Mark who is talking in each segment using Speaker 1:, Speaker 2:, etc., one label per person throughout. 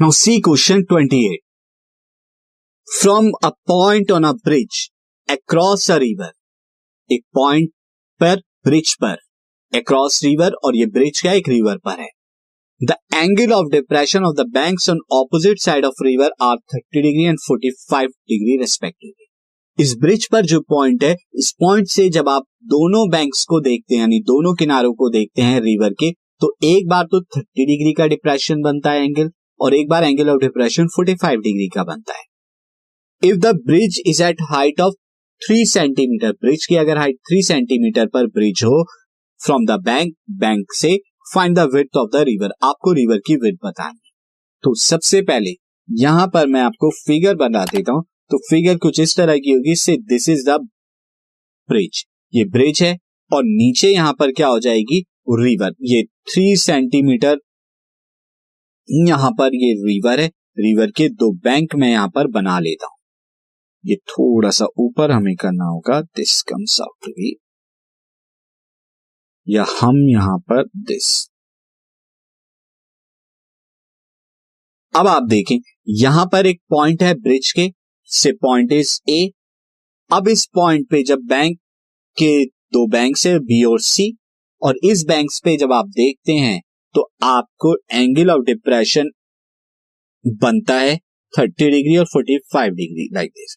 Speaker 1: Now see question 28. From a point on a bridge across a river, एक point पर bridge पर across river और ये bridge का एक रिवर पर है. The angle of depression of the banks on opposite side of river are 30 degree and 45 degree respectively इस ब्रिज पर जो पॉइंट है इस पॉइंट से जब आप दोनों बैंक्स को देखते हैं यानी दोनों किनारों को देखते हैं रिवर के तो एक बार तो 30 डिग्री का डिप्रेशन बनता है एंगल और एक बार एंगल ऑफ़ डिप्रेशन 45 डिग्री का बनता है। If the bridge is at height of three centimetre bridge की अगर हाइट थ्री सेंटीमीटर पर ब्रिज हो फ्रॉम द बैंक बैंक से find the width of the river आपको रिवर की विथ बतानी तो सबसे पहले, यहाँ पर मैं आपको फिगर बना देता हूँ। तो फिगर कुछ इस तरह की होगी से दिस इज़ द ब्रिज ये ब्रिज है और नीचे यहाँ पर क्या हो जाएगी? रिवर ये थ्री सेंटीमीटर यहाँ पर ये रिवर है। रिवर के दो बैंक में यहाँ पर बना लेता हूँ। ये थोड़ा सा ऊपर हमें करना होगा this comes out to be या हम यहाँ पर दिस अब आप देखें, यहाँ पर एक पॉइंट है ब्रिज के, से पॉइंट इज़ ए अब इस पॉइंट पे जब बैंक के दो बैंक से बी और सी और इस बैंक पे जब आप देखते हैं तो आपको एंगल ऑफ़ डिप्रेशन बनता है थर्टी डिग्री और forty five degree like this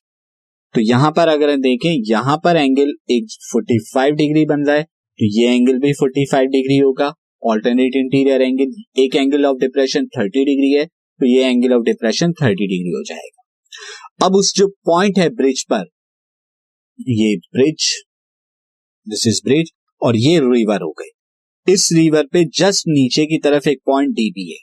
Speaker 1: तो यहाँ पर अगर देखें, यहाँ पर एंगल एक फोर्टी फाइव डिग्री बन रहा है तो ये एंगल भी फोर्टी फाइव डिग्री होगा। ऑल्टरनेट इंटीरियर एंगल एक angle of depression thirty degree है तो ये angle of depression thirty degree हो जाएगा। अब उस जो पॉइंट है ब्रिज पर, ये ब्रिज दिस इज़ ब्रिज और ये रिवर हो गई। इस रिवर पे जस्ट नीचे की तरफ़ एक पॉइंट डी बी है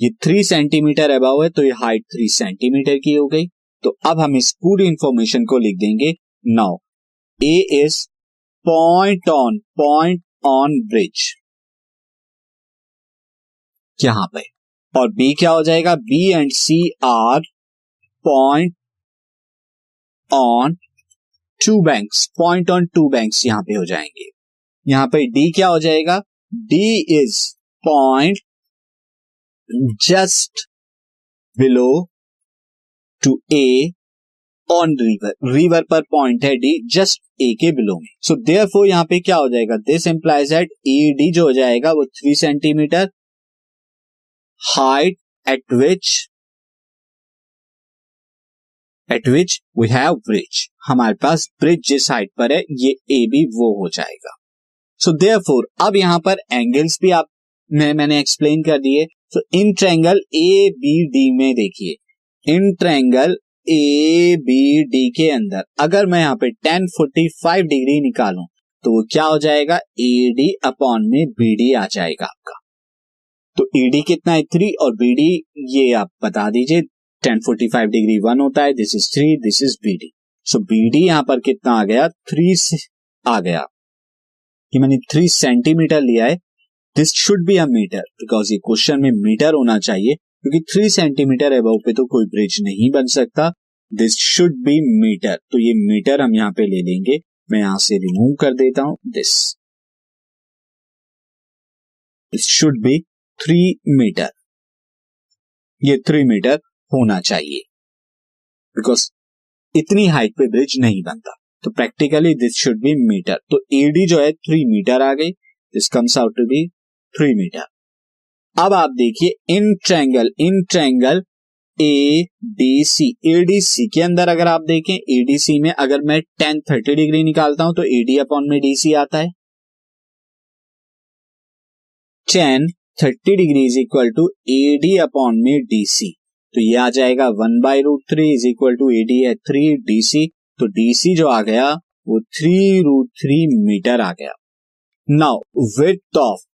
Speaker 1: ये थ्री सेंटीमीटर अबाव है तो ये हाइट थ्री सेंटीमीटर की हो गई। तो अब हम इस पूरी इंफॉर्मेशन को लिख देंगे। Now A is point on point on bridge यहाँ पे। और बी क्या हो जाएगा? B and C are point on two banks point on two banks यहाँ पे हो जाएँगे। यहाँ पे डी क्या हो जाएगा? D is point just below to A on river river पर पॉइंट है डी जस्ट ए के बिलो में. सो देयर फोर यहाँ पे क्या हो जाएगा? This implies at E D जो हो जाएगा, वो three centimetre height at which at which we have bridge हमारे पास ब्रिज जिस हाइट पर है, ये ए भी वो हो जाएगा. सो देयर फोर अब यहाँ पर एंगल्स भी आप, मैं, मैंने एक्सप्लेन कर दिए। So in triangle A B D में देखिए। In triangle A B D के अंदर, अगर मैं यहाँ पे टेन फोर्टी फाइव डिग्री निकालूं तो वो क्या हो जाएगा? ए डी अपॉन में बी डी आ जाएगा आपका। तो ई डी कितना है? थ्री और बी डी ये आप बता दीजिए tan forty five degree one होता है this is three this is B D so B D यहाँ पर कितना आ गया? थ्री आ गया। कि मैंने थ्री सेंटीमीटर लिया है this should be a metre because ये क्वेश्चन में मीटर होना चाहिए, क्योंकि थ्री सेंटीमीटर अबव पे तो कोई ब्रिज नहीं बन सकता। दिस शुड बी मीटर तो ये मीटर हम यहाँ पे ले लेंगे। मैं यहाँ से रिमूव कर देता हूँ this this should be three metre ये थ्री मीटर होना चाहिए बिकॉज़ इतनी हाइट पे ब्रिज नहीं बनता। तो practically this should be metre तो एडी जो है थ्री मीटर आ गई. This comes out to be three metre अब आप देखिए in triangle in triangle A D C A D C के अंदर अगर आप देखें ए डी सी में अगर मैं टेन थर्टी डिग्री निकालता हूँ तो ए डी अपॉन में डी सी आता है. Tan thirty degree is equal to A D upon में डी सी तो ये आ जाएगा one by root three is equal to A D है थ्री डी सी तो डी सी जो आ गया, वो थ्री रूट थ्री मीटर आ गया। नाउ विथ ऑफ़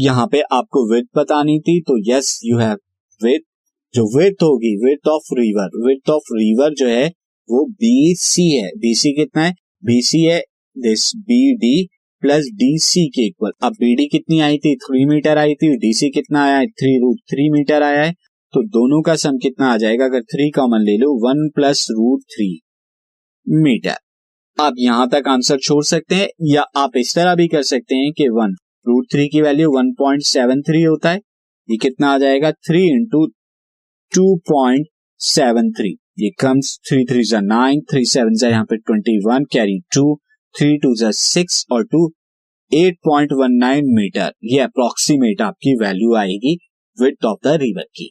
Speaker 1: यहाँ पे आपको विथ बतानी थी तो यस यू हैव विथ जो विथ होगी width of river width of river जो है, वो बी सी है। बी सी कितना है? बी सी है this B D plus D C के इक्वल अब बी डी कितनी आई थी? थ्री मीटर आई थी। डी सी कितना आया है? थ्री रूट थ्री मीटर आया है। तो दोनों का सम कितना आ जाएगा? अगर थ्री कॉमन ले लो one plus root three metre आप यहाँ तक आंसर छोड़ सकते हैं, या आप इस तरह भी कर सकते हैं कि वन रूट थ्री की value one point seven three होता है। ये कितना आ जाएगा? Three into two point seven three ये कम्स थ्री थ्री जा नाइन थ्री सेवन जा यहाँ पे twenty one carry two three two जा सिक्स और two eight point one nine metre ये अप्रोक्सीमेट आपकी वैल्यू आएगी विथ ऑफ़ द रिवर की।